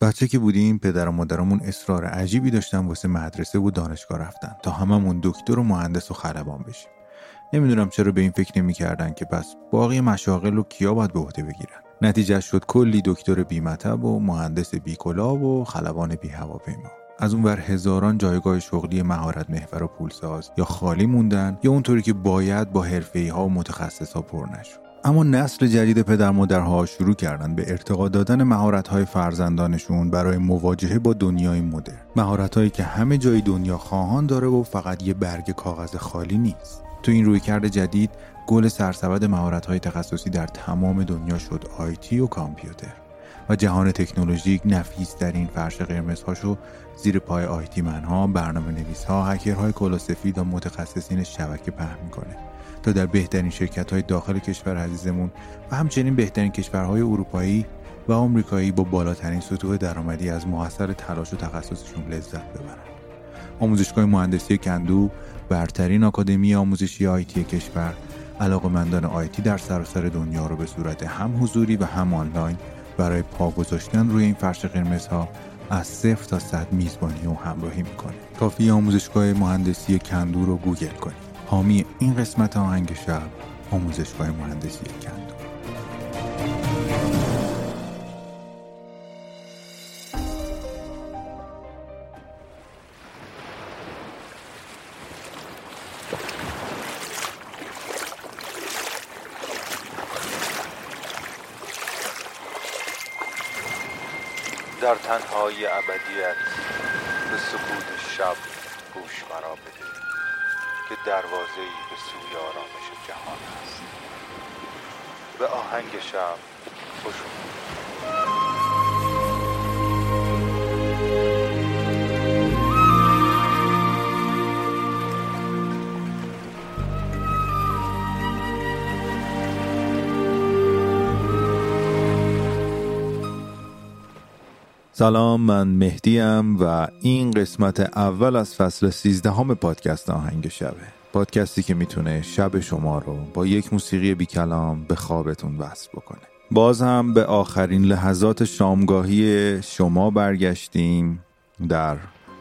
بچه که بودیم پدر و مادرمون اصرار عجیبی داشتن واسه مدرسه و دانشگاه رفتن تا هممون دکتر و مهندس و خلبان بشیم. نمی‌دونم چرا به این فکر نمی‌کردن که پس باقی مشاغل رو کیا باید به عهده بگیرن. نتیجه شد کلی دکتر بیمطب و مهندس بیکلا و خلبان بی هواپیما از اون ور هزاران جایگاه شغلی مهارت محور و پولساز یا خالی موندن یا اونطوری که باید با حرفه ها و متخصص ها پر نشد. اما نسل جدید پدر مادرها شروع کردن به ارتقا دادن مهارت های فرزندانشون برای مواجهه با دنیای مدرن. مهارت هایی که همه جای دنیا خواهان داره و فقط یه برگ کاغذ خالی نیست. تو این رویکرد جدید گل سرسبد مهارت های تخصصی در تمام دنیا شد آیتی و کامپیوتر. و جهان تکنولوژیک نفیس در این فرش قرمزهاشو زیر پای آیتی منها، برنامه نویس ها، هکرهای کلاسفید و متخصصین شبکه پهن می‌کنه. تا در بهترین شرکت های داخل کشور عزیزمون و همچنین بهترین کشورهای اروپایی و آمریکایی با بالاترین سطوح درآمدی از محصر تلاش و تخصصشون لذت ببرن. آموزشگاه مهندسی کندو برترین آکادمی آموزشی IT کشور علاقمندان IT در سراسر دنیا رو به صورت هم حضوری و هم آنلاین برای پا گذاشتن روی این فرش قرمزها از صفر تا صد میزبانی و همراهی می‌کنه کافی آموزشگاه مهندسی کندو رو گوگل کنید حامی این قسمت آهنگ شب آموزشگاه مهندسی کندو در تنهای ابدیت به سکوت شب گوش مرا بده. دروازه ای به سوی آرامش جهان است به آهنگ شب خوش. سلام من مهدیم و این قسمت اول از فصل 13 همه پادکست آهنگ شبه پادکستی که می‌تونه شب شما رو با یک موسیقی بی کلام به خوابتون وصل بکنه. باز هم به آخرین لحظات شامگاهی شما برگشتیم در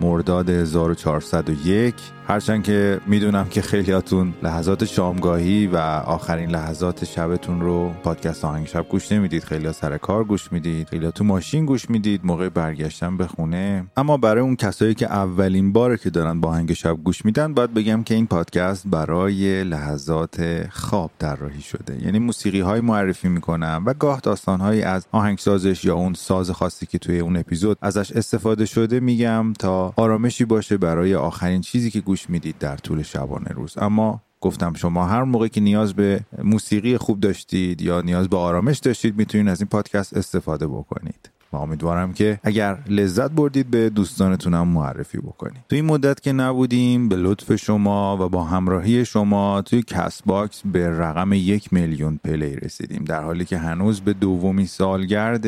مرداد 1401 هرچند که می‌دونم که خیلیاتون لحظات شامگاهی و آخرین لحظات شبتون رو پادکست آهنگ شب گوش نمی‌دید. خیلی سر کار گوش می‌دید. خیلی تو ماشین گوش می‌دید. موقع برگشتن به خونه. اما برای اون کسایی که اولین باره که دارن با آهنگ شب گوش میدن باید بگم که این پادکست برای لحظات خواب طراحی شده. یعنی موسیقی های معرفی می‌کنم و گاه داستان هایی از آهنگسازش یا اون ساز خاصی که توی اون اپیزود ازش استفاده شده میگم تا آرامشی باشه برای آخرین چیزی که گوش می‌دید در طول شبانه روز. اما گفتم شما هر موقع که نیاز به موسیقی خوب داشتید یا نیاز به آرامش داشتید می‌تونید از این پادکست استفاده بکنید. و امیدوارم که اگر لذت بردید به دوستانتونم معرفی بکنید. تو این مدت که نبودیم به لطف شما و با همراهی شما توی Castbox به رقم یک میلیون play رسیدیم. در حالی که هنوز به دومین سالگرد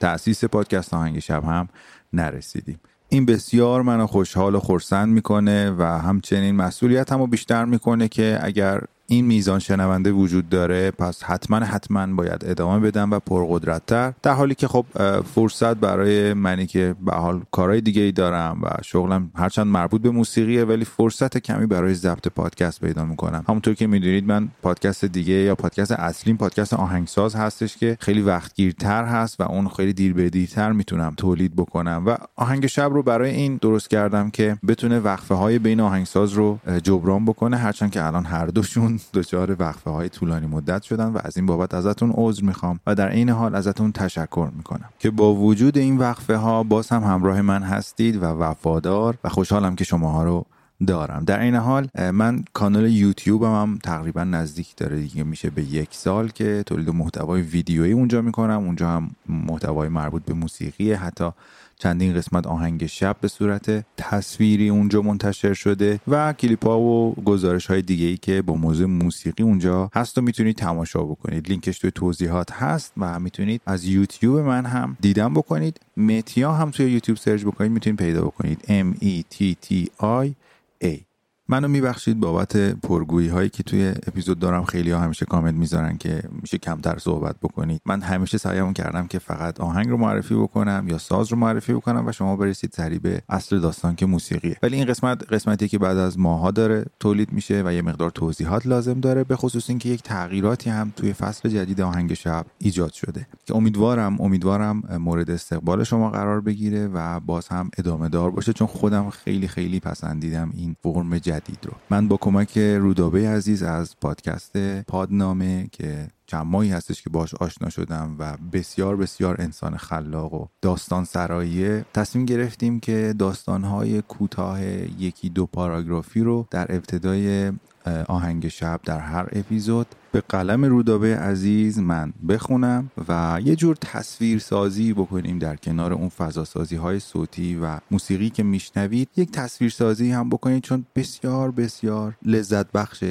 تأسیس پادکست آهنگ شب هم نرسیدیم. این بسیار منو خوشحال و خورسند می‌کنه و همچنین مسئولیت همو بیشتر می‌کنه که اگر این میزان شنونده وجود داره پس حتما حتما باید ادامه بدم و پرقدرتتر. در حالی که خب فرصت برای منی که به حال کارهای دیگه ای دارم و شغلم هرچند مربوط به موسیقیه ولی فرصت کمی برای ضبط پادکست پیدا می‌کنم. همونطور که می‌دونید من پادکست دیگه یا پادکست اصلی پادکست آهنگساز هستش که خیلی وقتگیرتر هست و اون خیلی دیر به دیرتر می‌تونم تولید بکنم و آهنگ شب رو برای این درست کردم که بتونه وقفه های بین آهنگساز رو جبران بکنه هرچند که الان هر دوشون دچار وقفه های طولانی مدت شدن و از این بابت ازتون عذر می‌خوام و در عین حال ازتون تشکر می‌کنم که با وجود این وقفه ها باز هم همراه من هستید و وفادار و خوشحالم که شماها رو دارم. در این حال من کانال یوتیوبم هم تقریبا نزدیک داره دیگه. میشه به یک سال که تولید محتوای ویدیویی اونجا می‌کنم. اونجا هم محتوای مربوط به موسیقی حتی چندین قسمت آهنگ شب به صورت تصویری اونجا منتشر شده و کلیپ ها و گزارش های دیگه ای که با موضوع موسیقی اونجا هست و می‌تونید تماشا بکنید. لینکش توی توضیحات هست و می‌تونید از یوتیوب من هم دیدن بکنید. متیا هم توی یوتیوب سرچ بکنید. می‌تونید پیدا بکنید. M E T T I et منو میبخشید بابت پرگویی هایی که توی اپیزود دارم. خیلی ها همیشه کامنت می‌ذارن که میشه کمتر صحبت بکنید. من همیشه سعیم کردم که فقط آهنگ رو معرفی بکنم یا ساز رو معرفی بکنم و شما برسید سری به اصل داستان که موسیقیه. ولی این قسمت قسمتی که بعد از ماها داره تولید میشه و یه مقدار توضیحات لازم داره به خصوص اینکه یک تغییراتی هم توی فصل جدید آهنگ شب ایجاد شده. که امیدوارم امیدوارم مورد استقبال شما قرار بگیره و باز هم ادامه دار باشه. چون خودم خیلی خیلی پسندیدم این فرم رو. من با کمک رودابه عزیز از پادکست پادنامه که چند ماهی هستش که باش آشنا شدم و بسیار بسیار انسان خلاق و داستان سراییه تصمیم گرفتیم که داستانهای کوتاه یکی دو پاراگرافی رو در ابتدای آهنگ شب در هر اپیزود به قلم رودابه عزیز من بخونم و یه جور تصویر سازی بکنیم در کنار اون فضا سازی های صوتی و موسیقی که میشنوید. یک تصویر سازی هم بکنید چون بسیار بسیار لذت بخش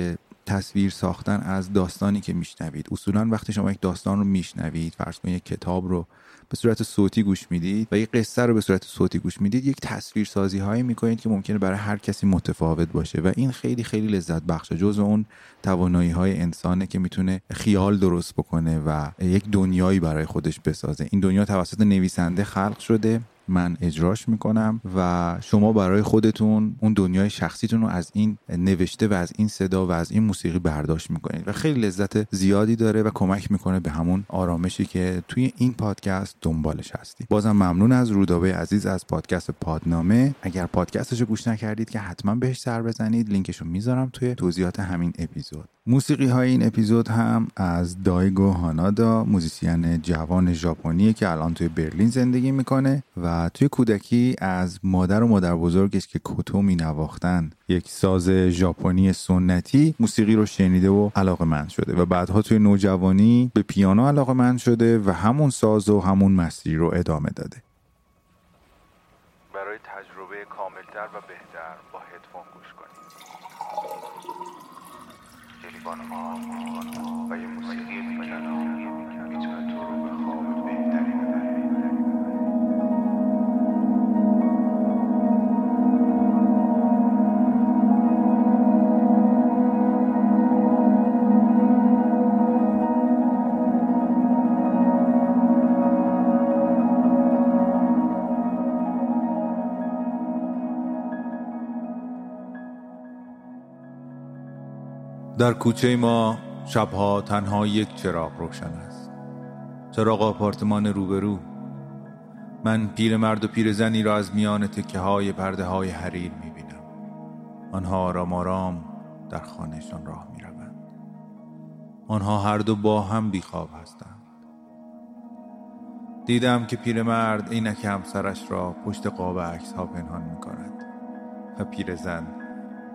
تصویر ساختن از داستانی که میشنوید. اصولا وقتی شما یک داستان رو میشنوید فرض کنید یک کتاب رو به صورت صوتی گوش می‌دید و یک قصه رو به صورت صوتی گوش می‌دید یک تصویر سازی هایی می‌کنید که ممکنه برای هر کسی متفاوت باشه و این خیلی خیلی لذت بخشه. جزء اون توانایی های انسانه که می‌تونه خیال درست بکنه و یک دنیایی برای خودش بسازه. این دنیا توسط نویسنده خلق شده. من اجراش می‌کنم و شما برای خودتون اون دنیای شخصیتون رو از این نوشته و از این صدا و از این موسیقی برداشت می‌کنید و خیلی لذت زیادی داره و کمک می‌کنه به همون آرامشی که توی این پادکست دنبالش هستی. بازم ممنون از رودابه عزیز از پادکست پادنامه. اگر پادکستش رو گوش نکردید که حتما بهش سر بزنید لینکش رو می‌ذارم توی توضیحات همین اپیزود. موسیقی های این اپیزود هم از دایگو هانادا موزیسین جوان ژاپنی که الان توی برلین زندگی می‌کنه و توی کودکی از مادر و مادر بزرگش که کوتو می نواختن یک ساز ژاپنی سنتی موسیقی رو شنیده و علاقه‌مند شده و بعدها توی نوجوانی به پیانو علاقه‌مند شده و همون ساز و همون مسیر رو ادامه داده. برای تجربه کاملتر و بهتر با هدفون گوش کنید. در کوچه ما شبها تنها یک چراغ روشن است. چراغ آپارتمان روبرو. من پیرمرد و پیرزنی را از میان تکه های پرده های حریر می بینم آنها آرام آرام در خانهشان راه می روند. آنها هر دو با هم بیخواب هستند. دیدم که پیرمرد عینک همسرش را پشت قاب عکس ها پنهان می کند و پیرزن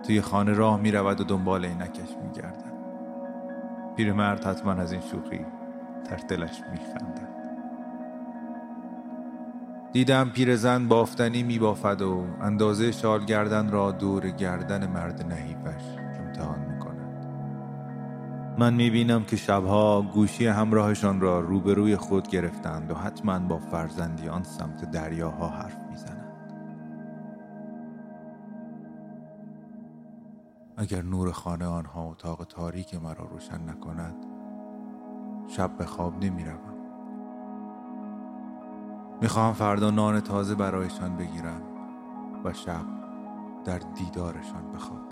توی خانه راه می رود و دنبال عینکش می گردد پیرمرد حتما از این شوخی در دلش می خندد دیدم پیرزن بافتنی می بافد و اندازه شال گردن را دور گردن مرد نحیفش امتحان می کند من می بینم که شبها گوشی همراهشان را روبروی خود گرفتند و حتما با فرزندیان سمت دریاها حرف می زنند. اگر نور خانه آنها اتاق تاریک مرا روشن نکند شب به خواب نمی روم. می‌خواهم فردا نان تازه برایشان بگیرم و شب در دیدارشان به خواب برم